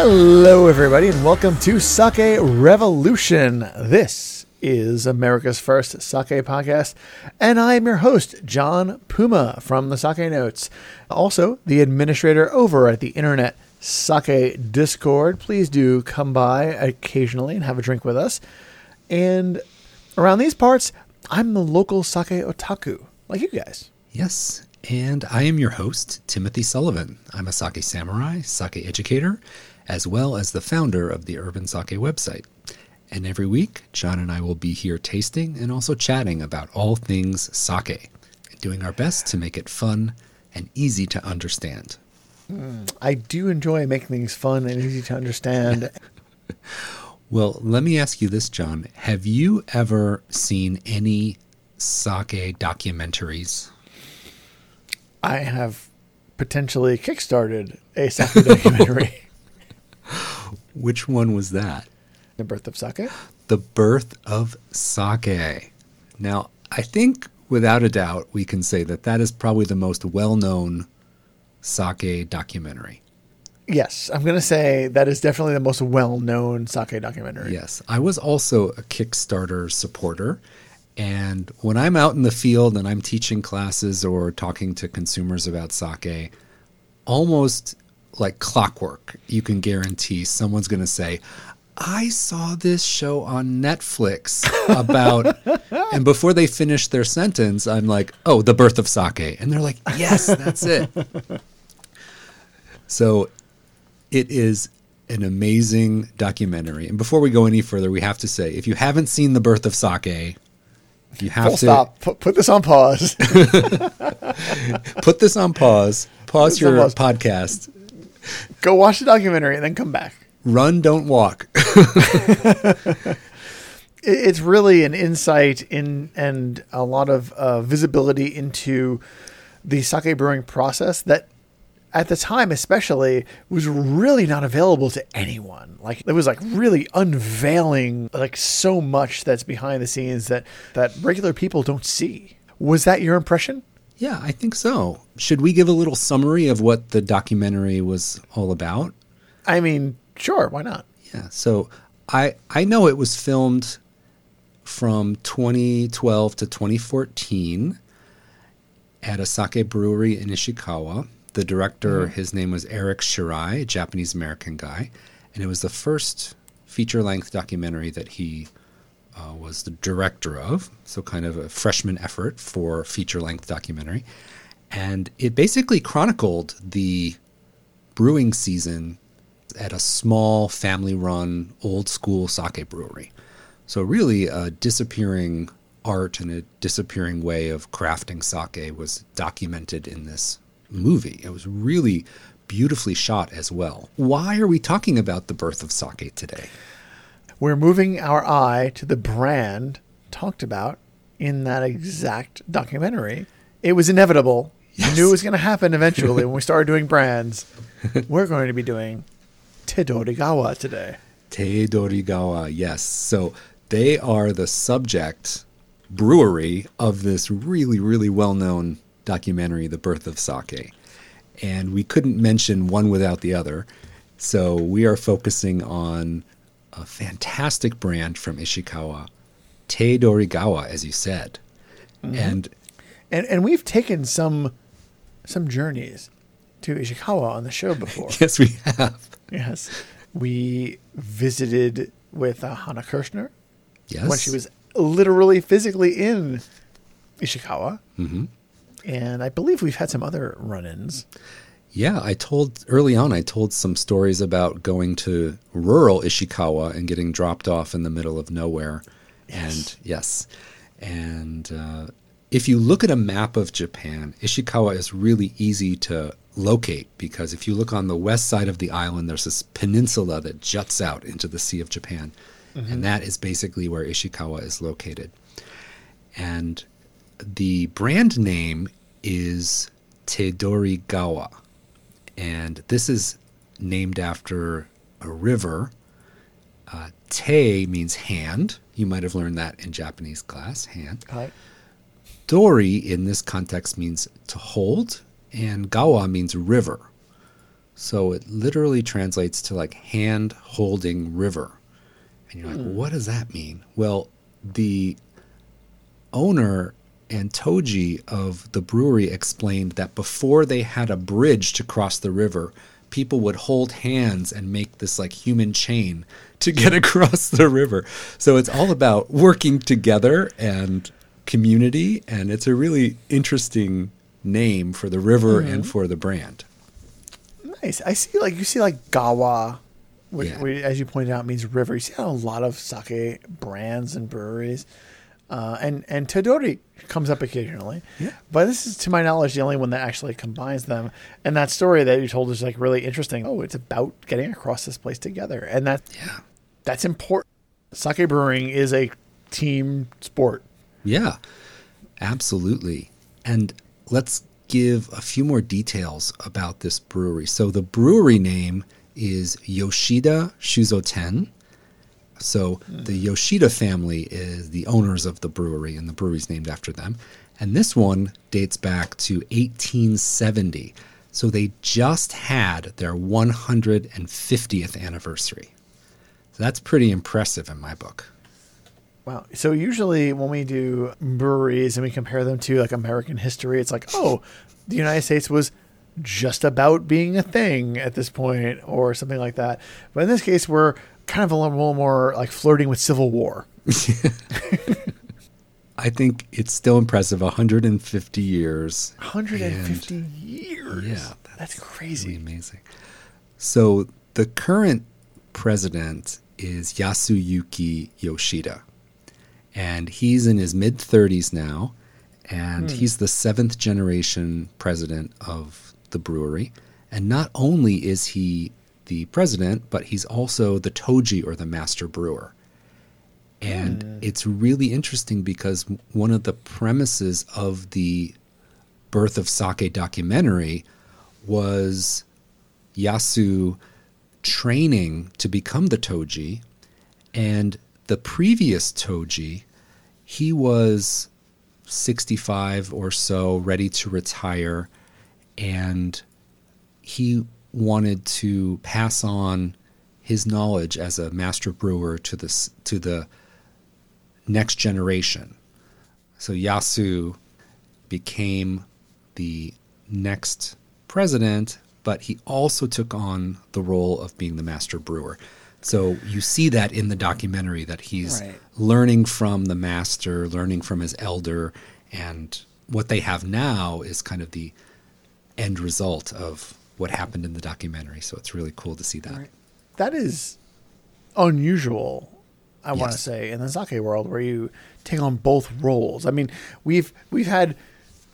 Hello, everybody, and welcome to Sake Revolution. This is America's first sake podcast, and I am your host, John Puma from the Sake Notes. Also, the administrator over at the Internet Sake Discord. Please do come by occasionally and have a drink with us. And around these parts, I'm the local sake otaku, like you guys. Yes, and I am your host, Timothy Sullivan. I'm a sake samurai, sake educator, as well as the founder of the Urban Sake website. And every week, John and I will be here tasting and also chatting about all things sake, doing our best to make it fun and easy to understand. Hmm, I do enjoy making things fun and easy to understand. Well, let me ask you this, John. Have you ever seen any sake documentaries? I have potentially kickstarted a sake documentary, Which one was that? The Birth of Sake. The Birth of Sake. Now, I think without a doubt we can say that that is probably the most well known sake documentary. Yes, I'm going to say that is definitely the most well-known sake documentary. Yes, I was also a Kickstarter supporter. And when I'm out in the field and I'm teaching classes or talking to consumers about sake, almost like clockwork, you can guarantee someone's going to say, I saw this show on Netflix about, and before they finish their sentence, I'm like, oh, the birth of sake. And they're like, yes, that's it. So it is an amazing documentary. And before we go any further, we have to say if you haven't seen The Birth of Sake, you have Full to stop. Put, put this on pause. put this on pause, pause this on your pause. podcast, Go watch the documentary and then come back. run, don't walk. It's really an insight in and a lot of uh, visibility into the sake brewing process that at the time especially was really not available to anyone like it was like really unveiling like so much that's behind the scenes that that regular people don't see was that your impression yeah, I think so. Should we give a little summary of what the documentary was all about? i mean sure why not Yeah. So I I know it was filmed from 2012 to 2014 at a sake brewery in Ishikawa. The director, mm-hmm. his name was Eric Shirai, a Japanese American guy, and it was the first feature length documentary that he uh, was the director of. So kind of a freshman effort for feature length documentary, and it basically chronicled the brewing season at a small family run old school sake brewery. So, really, a disappearing art and a disappearing way of crafting sake was documented in this movie. It was really beautifully shot as well. Why are we talking about the birth of sake today? We're moving our eye to the brand talked about in that exact documentary. It was inevitable. You knew it was going to happen eventually when we started doing brands. We're going to be doing Tedorigawa today. Te Dorigawa, yes. So, they are the subject brewery of this really, really well known documentary, The Birth of Sake. And we couldn't mention one without the other. So we are focusing on a fantastic brand from Ishikawa, Te Dorigawa, as you said. And And and we've taken some some journeys to Ishikawa on the show before. yes, we have. yes. We visited with uh, Hannah Kirshner Yes. when she was literally physically in Ishikawa. Mm-hmm. And I believe we've had some other run-ins. Yeah, I told early on, I told some stories about going to rural Ishikawa and getting dropped off in the middle of nowhere. And yes, and uh, if you look at a map of Japan, Ishikawa is really easy to locate because if you look on the west side of the island, there's this peninsula that juts out into the Sea of Japan. And that is basically where Ishikawa is located. And the brand name is Tedorigawa. And this is named after a river. Uh, te means hand. You might have learned that in Japanese class, hand. Dori in this context means to hold, and gawa means river. So it literally translates to like hand holding river. And you're like, Hmm. what does that mean? Well, the owner and Toji of the brewery explained that before they had a bridge to cross the river, people would hold hands and make this like human chain to get across the river. So it's all about working together and community, and it's a really interesting name for the river mm-hmm. and for the brand. Nice. I see, like you see, like Gawa, which, Yeah. which, as you pointed out, means river. You see a lot of sake brands and breweries, uh, and and Todori comes up occasionally. Yeah. But this is, to my knowledge, the only one that actually combines them. And that story that you told is like really interesting. Oh, it's about getting across this place together, and that Yeah. that's important. Sake brewing is a team sport. Yeah, absolutely. And let's give a few more details about this brewery. So the brewery name is Yoshida Shuzoten. So the Yoshida family is the owners of the brewery, and the brewery's named after them. And this one dates back to 1870. So they just had their 150th anniversary. So that's pretty impressive in my book. Wow. So usually when we do breweries and we compare them to like American history, it's like, oh, the United States was just about being a thing at this point or something like that. But in this case, we're kind of a little more like flirting with civil war. I think it's still impressive 150 years. 150 years. Yeah, That's, that's crazy. Really amazing. So the current president is Yasuyuki Yoshida. And he's in his mid 30s now. And hmm. he's the seventh generation president of the brewery. And not only is he the president, but he's also the Toji or the master brewer. And mm. it's really interesting because one of the premises of the Birth of Sake documentary was Yasu training to become the Toji. And the previous Toji, he was 65 or so, ready to retire. And he wanted to pass on his knowledge as a master brewer to the, to the next generation. So Yasu became the next president, but he also took on the role of being the master brewer. So you see that in the documentary that he's Right. learning from the master, learning from his elder, and what they have now is kind of the end result of what happened in the documentary. So it's really cool to see that. Right. That is unusual, I want to say, in the sake world where you take on both roles. I mean, we've we've had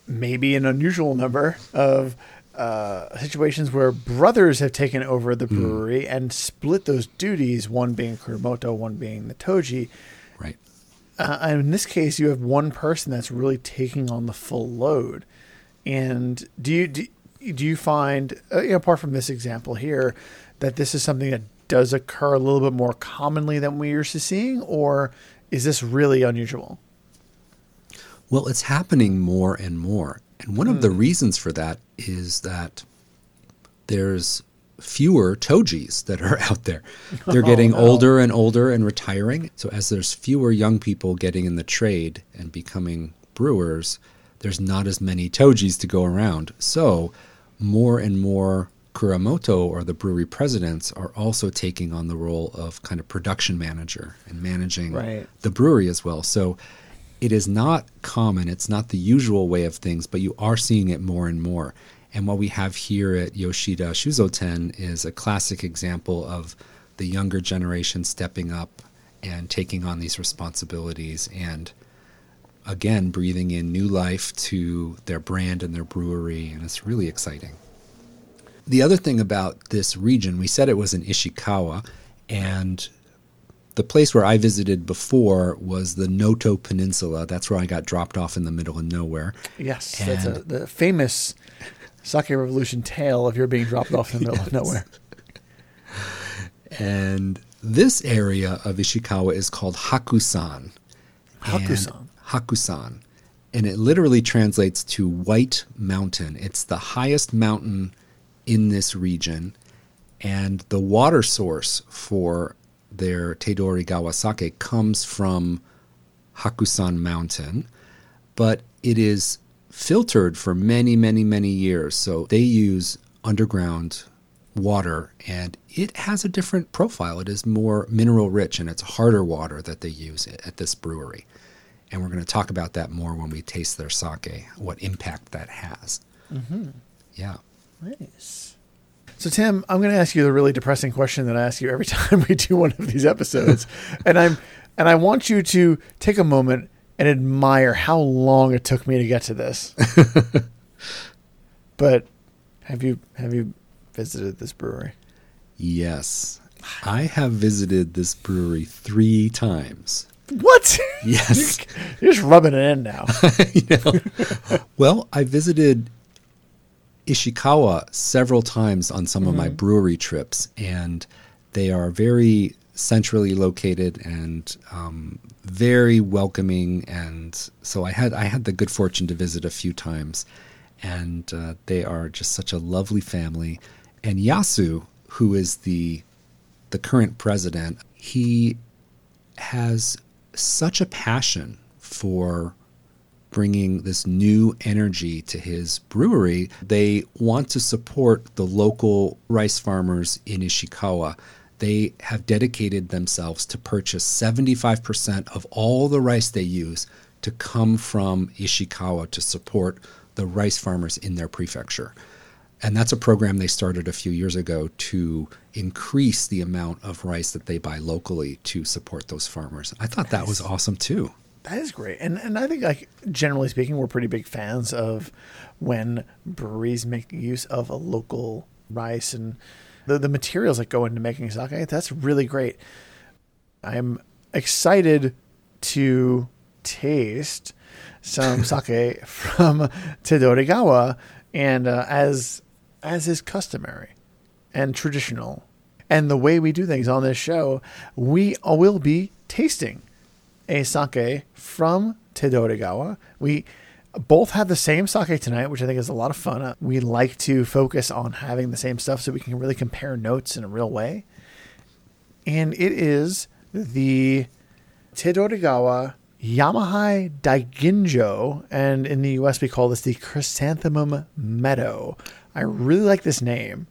maybe an unusual number of uh, situations where brothers have taken over the brewery and split those duties, one being Kuramoto, one being the Toji. Right. Uh, and in this case, you have one person that's really taking on the full load. And do you do, do you find, uh, you know, apart from this example here, that this is something that does occur a little bit more commonly than we're used to seeing, or is this really unusual? Well, it's happening more and more. And one of the reasons for that is that there's fewer Tojis that are out there. They're getting no. older and older and retiring. So as there's fewer young people getting in the trade and becoming brewers, there's not as many Tojis to go around. So more and more Kuramoto or the brewery presidents are also taking on the role of kind of production manager and managing Right. the brewery as well. So it is not common, it's not the usual way of things, but you are seeing it more and more. And what we have here at Yoshida Shuzoten is a classic example of the younger generation stepping up and taking on these responsibilities and again breathing in new life to their brand and their brewery and it's really exciting. The other thing about this region, we said it was in Ishikawa and the place where I visited before was the Noto Peninsula. That's where I got dropped off in the middle of nowhere. Yes, that's a, the famous sake revolution tale of your being dropped off in the middle of nowhere. And this area of Ishikawa is called Hakusan. Hakusan. Hakusan. And it literally translates to White Mountain. It's the highest mountain in this region. And the water source for their Tedorigawa sake comes from Hakusan Mountain, but it is filtered for many, many, many years. So they use underground water and it has a different profile. It is more mineral rich and it's harder water that they use at this brewery. And we're going to talk about that more when we taste their sake, what impact that has. Mm-hmm. Yeah. Nice. So, Tim, I'm going to ask you the really depressing question that I ask you every time we do one of these episodes, and I'm and I want you to take a moment and admire how long it took me to get to this. but have you have you visited this brewery? Yes, I have visited this brewery three times. What? Yes. You're just rubbing it in now. you know? Well, I visited Ishikawa several times on some mm-hmm. of my mm-hmm. brewery trips, and they are very centrally located and um, very welcoming. And so I had I had the good fortune to visit a few times, and uh, they are just such a lovely family. And Yasu, who is the the current president, he has such a passion for bringing this new energy to his brewery. They want to support the local rice farmers in Ishikawa. They have dedicated themselves to purchase 75% of all the rice they use to come from Ishikawa to support the rice farmers in their prefecture. And that's a program they started a few years ago to increase the amount of rice that they buy locally to support those farmers. I thought that was awesome too. That is great. And and I think like generally speaking, we're pretty big fans of when breweries make use of a local rice and the, the materials that go into making sake. That's really great. I'm excited to taste some sake from Tedorigawa and uh, as as is customary and traditional and the way we do things on this show, we will be tasting a sake from Tedorigawa. We both have the same sake tonight, which I think is a lot of fun. Uh, we like to focus on having the same stuff so we can really compare notes in a real way. And it is the Tedorigawa Yamahai Daiginjo, and in the US we call this the Chrysanthemum Meadow. I really like this name,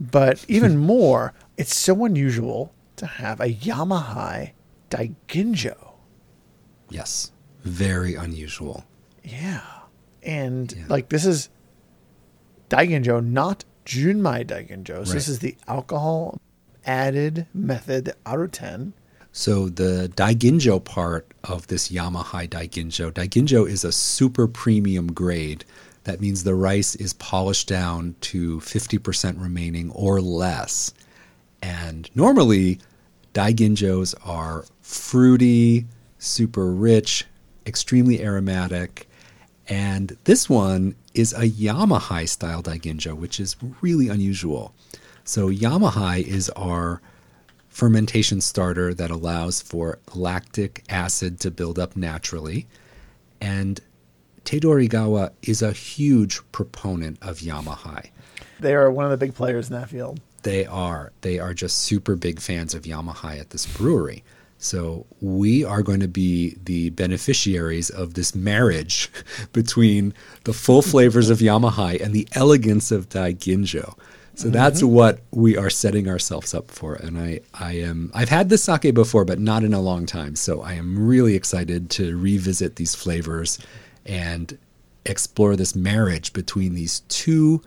but even more, it's so unusual to have a Yamahai Daiginjo. Yes. Very unusual. Yeah. And yeah. like this is Daiginjo, not Junmai Daiginjo. So right. this is the alcohol added method out of 10. So the Daiginjo part of this Yamahai Daiginjo, Daiginjo is a super premium grade. That means the rice is polished down to 50% remaining or less. And normally, Daiginjos are fruity, super rich, extremely aromatic. And this one is a Yamahai style Daiginjo, which is really unusual. So, Yamahai is our fermentation starter that allows for lactic acid to build up naturally. And Tedorigawa is a huge proponent of Yamahai. They are one of the big players in that field. They are. They are just super big fans of Yamahai at this brewery. So we are going to be the beneficiaries of this marriage between the full flavors of Yamahai and the elegance of Daiginjo. So mm-hmm. that's what we are setting ourselves up for. And I, I am I've had this sake before, but not in a long time. So I am really excited to revisit these flavors and explore this marriage between these two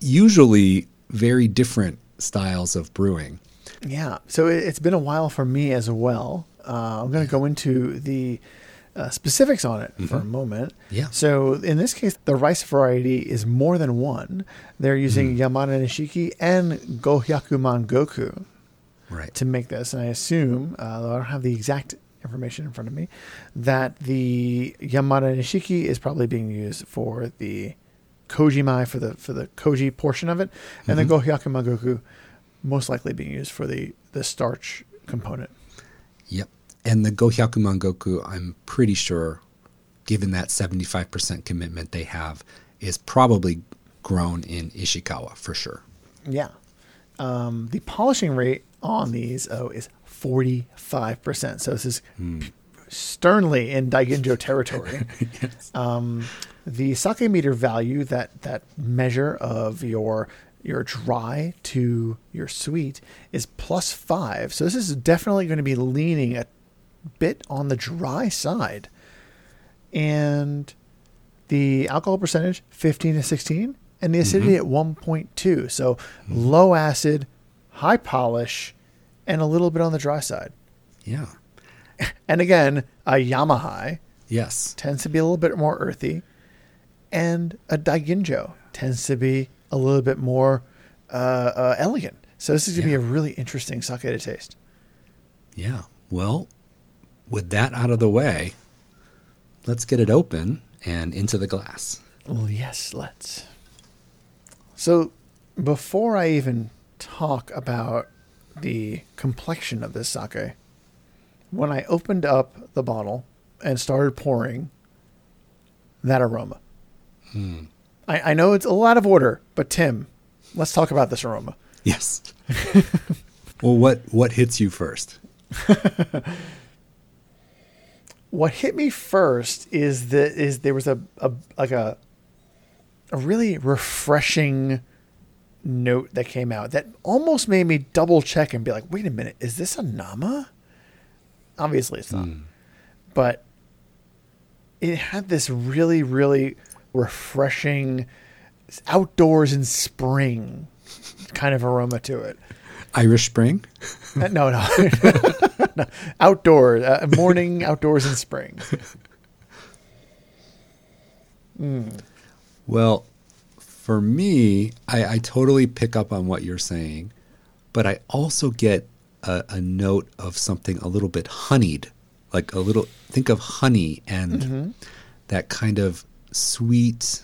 usually very different styles of brewing. Yeah. So it's been a while for me as well. Uh, I'm going to go into the uh, specifics on it mm-hmm. for a mm-hmm. moment. Yeah. So in this case, the rice variety is more than one. They're using mm. Yamada Nishiki and Gohyakuman Goku right. to make this. And I assume, uh, I don't have the exact information in front of me, that the Yamada Nishiki is probably being used for the Kojimai for the for the Koji portion of it, and mm-hmm. the Gohyakuman Goku most likely being used for the, the starch component. Yep. And the Gohyaku Mangoku, I'm pretty sure, given that 75% commitment they have, is probably grown in Ishikawa for sure. Yeah. um, the polishing rate on these oh is 45%. So this is hmm. sternly in Daiginjo territory. um, the sake meter value, that that measure of your your dry to your sweet, is plus five. So this is definitely going to be leaning a bit on the dry side. And the alcohol percentage, 15 to 16, and the acidity mm-hmm. at 1.2. So mm-hmm. low acid, high polish, and a little bit on the dry side. Yeah. And again, a Yamahai Yes. tends to be a little bit more earthy, and a Daiginjo tends to be a little bit more uh, uh, elegant. So this is going to Yeah. be a really interesting sake to taste. Yeah. Well, with that out of the way, let's get it open and into the glass. Well, yes, let's. So, before I even talk about the complexion of this sake, when I opened up the bottle and started pouring, that aroma. Hmm. I, I know it's a lot of order, but Tim, let's talk about this aroma. Yes. well, what what hits you first? What hit me first is that is there was a, a like a a really refreshing note that came out that almost made me double check and be like, wait a minute, is this a Nama? Obviously it's not. But it had this really, really refreshing outdoors in spring kind of aroma to it. Irish Spring. Uh, no, no. no. Outdoor, uh, morning, outdoors in spring. Well, for me, I, I totally pick up on what you're saying, but I also get a, a note of something a little bit honeyed, like a little. Think of honey and mm-hmm. that kind of sweet.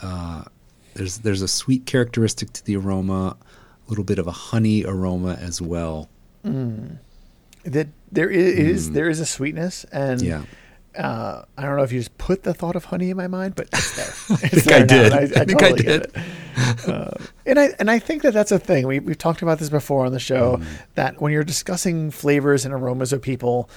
Uh, there's there's a sweet characteristic to the aroma, a little bit of a honey aroma as well. Mm. That there is, is mm. there is a sweetness, and Yeah. Uh, I don't know if you just put the thought of honey in my mind, but it's there. I think I there now, did. I think I totally get did. Uh, and I and I think that that's a thing. We we've talked about this before on the show Mm. that when you're discussing flavors and aromas of people,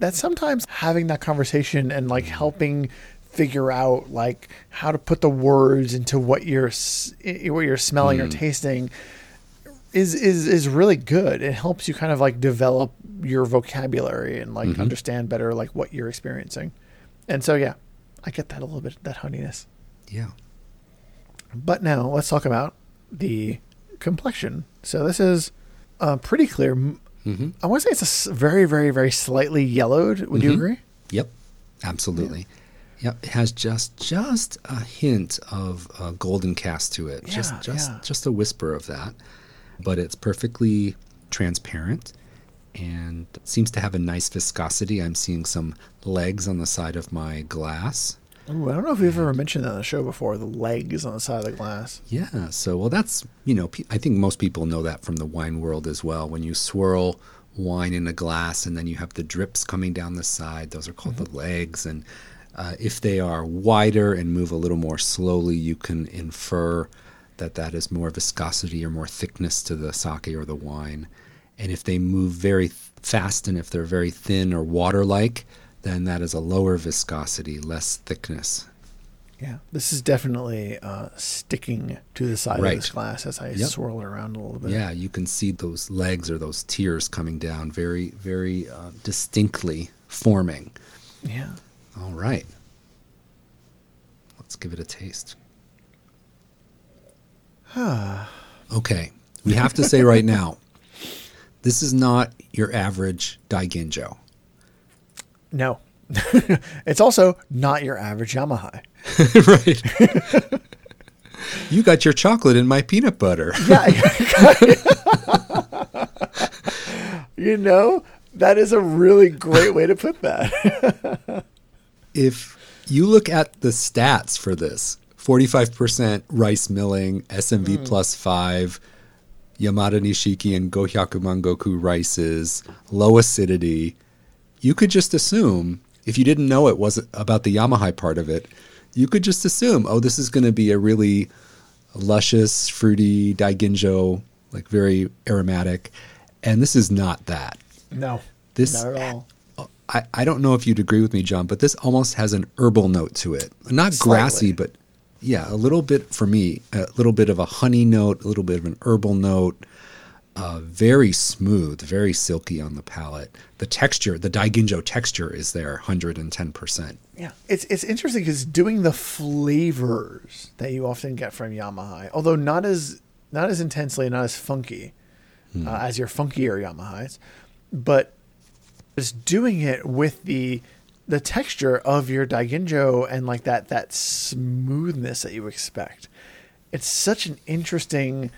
that sometimes having that conversation and like helping figure out like how to put the words into what you're what you're smelling or tasting is is is really good. It helps you kind of like develop your vocabulary and like understand better like what you're experiencing. And so yeah, I get that a little bit that honeyness. Yeah. But now let's talk about the complexion. So this is uh, pretty clear. M- hmm I want to say it's a very, very, very slightly yellowed. Would you Mhm. agree? Yep, absolutely. Yep, it has just just a hint of a golden cast to it. just Yeah, just yeah. just a whisper of that, but it's perfectly transparent and seems to have a nice viscosity. I'm seeing some legs on the side of my glass. Ooh, I don't know if we've ever mentioned that on the show before. The legs on the side of the glass. Yeah, so well, that's you know, pe- I think most people know that from the wine world as well. When you swirl wine in a glass and then you have the drips coming down the side, those are called the legs. And uh, if they are wider and move a little more slowly, you can infer that that is more viscosity or more thickness to the sake or the wine. And if they move very th- fast and if they're very thin or water-like, then that is a lower viscosity, less thickness. Yeah, this is definitely uh, sticking to the side of Right. this glass as I Yep. swirl it around a little bit. Yeah, you can see those legs or those tears coming down very, very uh, distinctly forming. yeah. All right. Let's give it a taste. okay. We have to say right now this is not your average Daiginjo. No, it's also not your average Yamahai. right. you got your chocolate in my peanut butter. Yeah, you know that is a really great way to put that. if you look at the stats for this 45% rice milling smv hmm. plus 5 yamada nishiki and gohyaku mangoku rices low acidity you could just assume if you didn't know it was about the yamahai part of it you could just assume oh this is going to be a really luscious, fruity daiginjo, like very aromatic. And this is not that. No, This not at all. I, I don't know if you'd agree with me, John, but this almost has an herbal note to it. Not Slightly. grassy, but yeah, a little bit for me, a little bit of a honey note, a little bit of an herbal note. Uh, very smooth, very silky on the palate. The texture, the daiginjo texture is there, 110%. Yeah, it's it's interesting because doing the flavors that you often get from Yamahai, although not as not as intensely, not as funky uh, as your funkier Yamahais, but just doing it with the the texture of your Daiginjo and like that that smoothness that you expect. It's such an interesting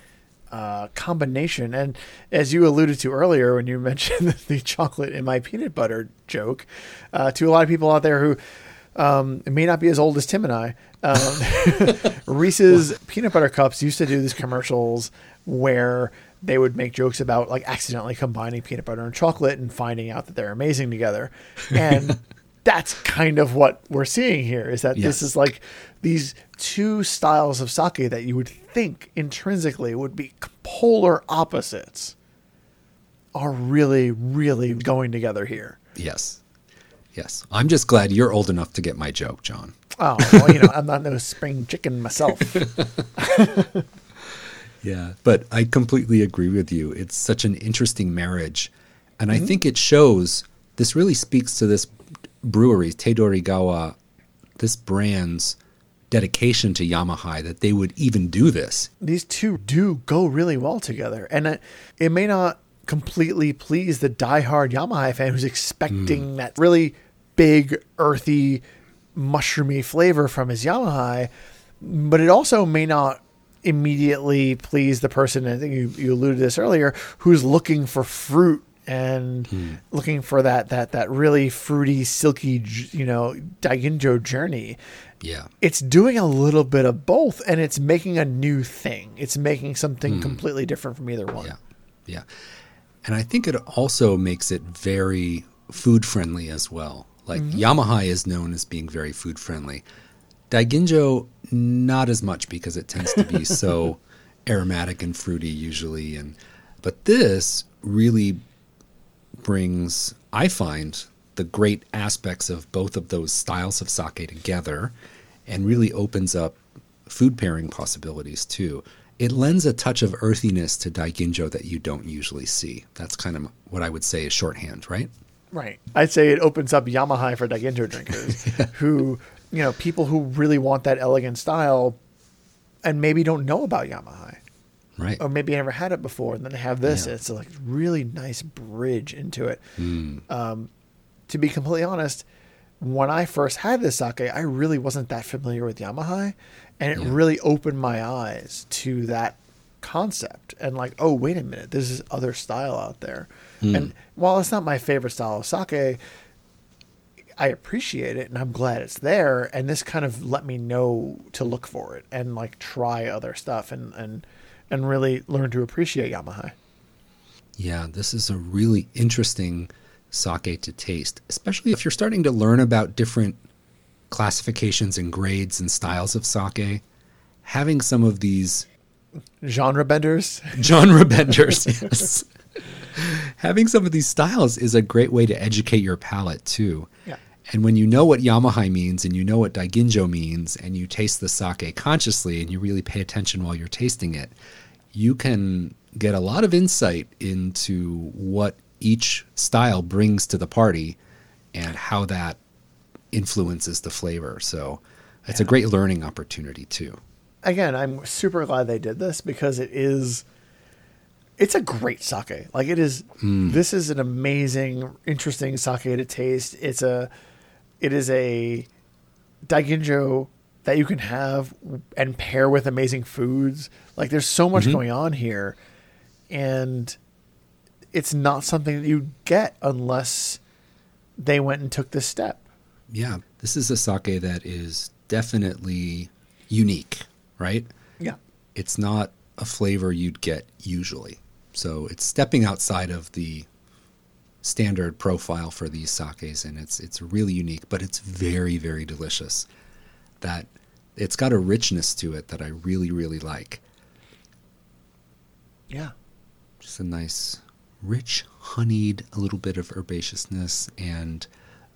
uh, combination. And as you alluded to earlier, when you mentioned the chocolate in my peanut butter joke, uh, to a lot of people out there who um, it may not be as old as Tim and I, um, Reese's peanut butter cups used to do these commercials where they would make jokes about like accidentally combining peanut butter and chocolate and finding out that they're amazing together. And that's kind of what we're seeing here is that Yes. this is like these two styles of sake that you would think intrinsically would be polar opposites are really, really going together here. Yes. Yes. I'm just glad you're old enough to get my joke, John. Oh, well, you know, I'm not no spring chicken myself. Yeah, but I completely agree with you. It's such an interesting marriage. And I mm-hmm. think it shows this really speaks to this brewery, Tedorigawa, this brand's dedication to Yamahai that they would even do this. These two do go really well together, and it, it may not completely please the diehard Yamahai fan who's expecting hmm. that really big, earthy, mushroomy flavor from his Yamahai, but it also may not immediately please the person. I think you, you alluded to this earlier, who's looking for fruit and hmm. looking for that that that really fruity, silky, you know, Daiginjo journey. Yeah. It's doing a little bit of both, and it's making a new thing. It's making something hmm. completely different from either one. Yeah. Yeah. And I think it also makes it very food friendly as well. Like mm-hmm. Yamahai is known as being very food friendly. Daiginjo, not as much because it tends to be so aromatic and fruity usually. And but this really brings, I find, the great aspects of both of those styles of sake together and really opens up food pairing possibilities too. It lends a touch of earthiness to Daiginjo that you don't usually see. That's kind of what I would say is shorthand, right? Right. I'd say it opens up Yamahai for Daiginjo drinkers who, you know, people who really want that elegant style and maybe don't know about Yamahai Right. or maybe I never had it before. And then they have this. Yeah. And it's a like really nice bridge into it. Hmm. Um, to be completely honest, when I first had this sake, I really wasn't that familiar with Yamahai. And it Yeah. really opened my eyes to that concept and like, oh, wait a minute, there's this other style out there. Hmm. And while it's not my favorite style of sake, I appreciate it and I'm glad it's there. And this kind of let me know to look for it and like try other stuff and, and, and really learn to appreciate Yamahai. Yeah, this is a really interesting sake to taste, especially if you're starting to learn about different classifications and grades and styles of sake. Having some of these Genre benders. genre benders, yes. Having some of these styles is a great way to educate your palate too. Yeah. And when you know what Yamahai means and you know what Daiginjo means and you taste the sake consciously and you really pay attention while you're tasting it, you can get a lot of insight into what each style brings to the party and how that influences the flavor. So it's a great learning opportunity too. again, I'm super glad they did this because it is it's a great sake. Like it is mm. this is an amazing, interesting sake to taste. It's a it is a daiginjo that you can have and pair with amazing foods. Like there's so much mm-hmm. going on here and it's not something that you get unless they went and took this step. Yeah, this is a sake that is definitely unique, right? Yeah. It's not a flavor you'd get usually. So it's stepping outside of the standard profile for these sakes and it's it's really unique, but it's very very delicious. That it's got a richness to it that I really, really like. Yeah. Just a nice, rich, honeyed, a little bit of herbaceousness and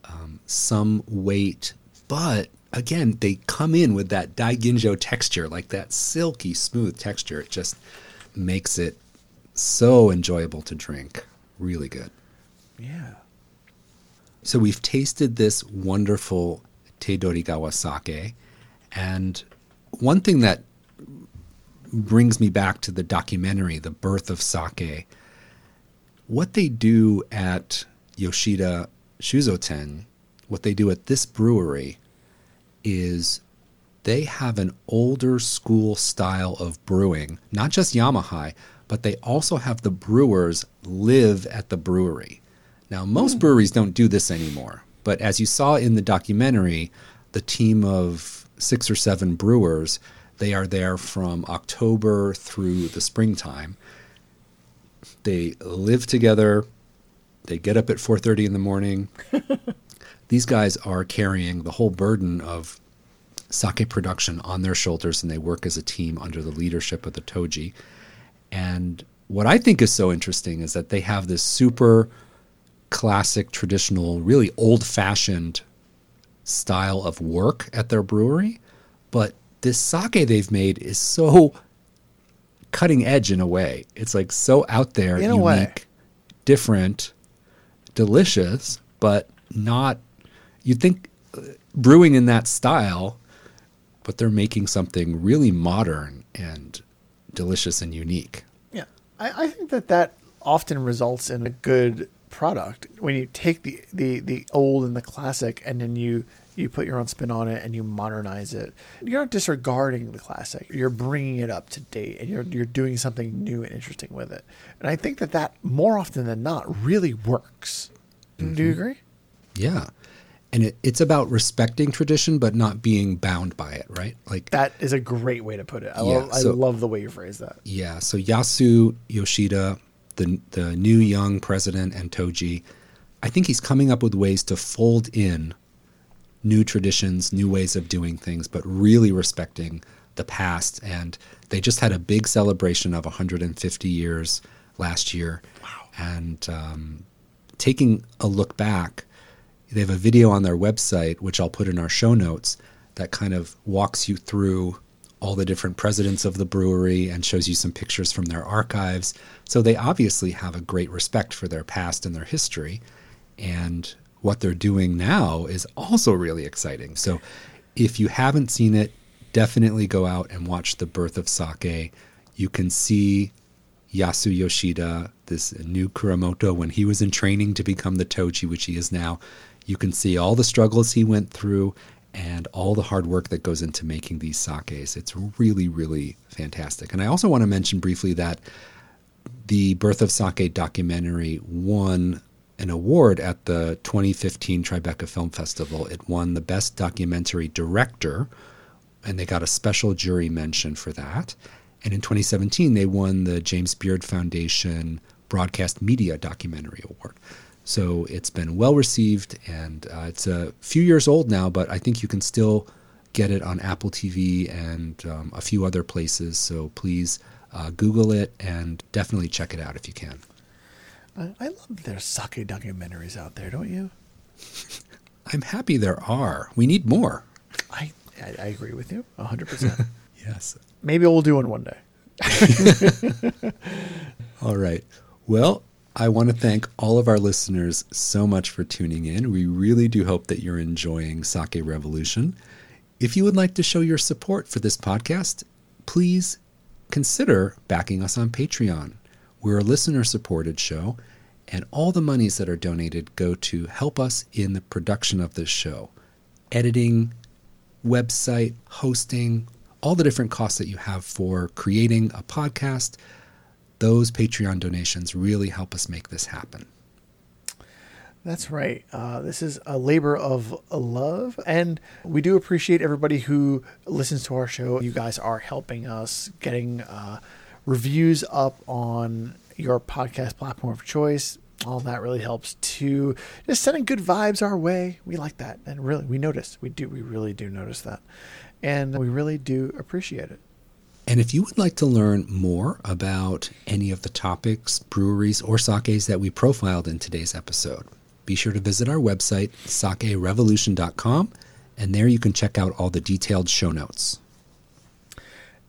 um, some weight, but again, they come in with that daiginjo texture, like that silky smooth texture. It just makes it so enjoyable to drink. Really good. Yeah. So we've tasted this wonderful Tedorigawa sake, and one thing that brings me back to the documentary, The Birth of Sake, what they do at Yoshida Shuzoten, what they do at this brewery is they have an older school style of brewing, not just Yamahai, but they also have the brewers live at the brewery. Now, most hmm. breweries don't do this anymore, but as you saw in the documentary, the team of six or seven brewers, they are there from October through the springtime. They live together. They get up at 4:30 in the morning. These guys are carrying the whole burden of sake production on their shoulders and they work as a team under the leadership of the Toji. And what I think is so interesting is that they have this super classic, traditional, really old fashioned style of work at their brewery. But this sake they've made is so cutting edge in a way. It's like so out there, In unique, way. different, delicious, but not. You'd think uh, brewing in that style, but they're making something really modern and delicious and unique. Yeah, I, I think that that often results in a good product when you take the, the, the old and the classic and then you you put your own spin on it and you modernize it. You're not disregarding the classic. You're bringing it up to date and you're you're doing something new and interesting with it. And I think that that more often than not really works. Do you mm-hmm. agree? Yeah. And it, it's about respecting tradition, but not being bound by it, right? Like, That is a great way to put it. I, Yeah, love, so- I love the way you phrase that. yeah. So Yasu Yoshida, the the new young president and Toji, I think he's coming up with ways to fold in new traditions, new ways of doing things, but really respecting the past. And they just had a big celebration of 150 years last year. Wow. And um, taking a look back, they have a video on their website, which I'll put in our show notes, that kind of walks you through all the different presidents of the brewery and shows you some pictures from their archives. So they obviously have a great respect for their past and their history. And what they're doing now is also really exciting. So if you haven't seen it, definitely go out and watch The Birth of Sake. You can see Yasu Yoshida, this new Kuramoto, when he was in training to become the Toji, which he is now. You can see all the struggles he went through and all the hard work that goes into making these sakes. It's really, really fantastic. And I also want to mention briefly that the Birth of Sake documentary won an award at the 2015 Tribeca Film Festival. It won the Best Documentary Director, and they got a special jury mention for that. And in 2017, they won the James Beard Foundation Broadcast Media Documentary Award. So it's been well received, and uh, it's a few years old now, but I think you can still get it on Apple TV and um, a few other places. So please uh, Google it and definitely check it out if you can. I, love their sake documentaries out there, don't you? I'm happy there are. We need more. I, I, I agree with you 100%. Yes. Maybe we'll do one one day. All right. Well, I want to thank all of our listeners so much for tuning in. We really do hope that you're enjoying Sake Revolution. If you would like to show your support for this podcast, please consider backing us on Patreon. We're a listener supported show, and all the monies that are donated go to help us in the production of this show editing, website, hosting, all the different costs that you have for creating a podcast. Those Patreon donations really help us make this happen. That's right. Uh, this is a labor of love, and we do appreciate everybody who listens to our show. You guys are helping us getting uh, reviews up on your podcast platform of choice. all that really helps to just sending good vibes our way. We like that. And really, we notice. We do. We really do notice that. And we really do appreciate it. And if you would like to learn more about any of the topics, breweries, or sakes that we profiled in today's episode, be sure to visit our website, sakerevolution.com, and there you can check out all the detailed show notes.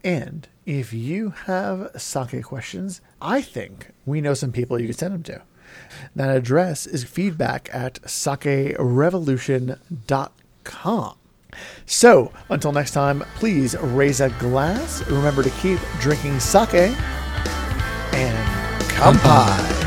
And if you have sake questions, I think we know some people you can send them to. That address is feedback at sakerevolution.com. So, until next time, please raise a glass. Remember to keep drinking sake and kampai.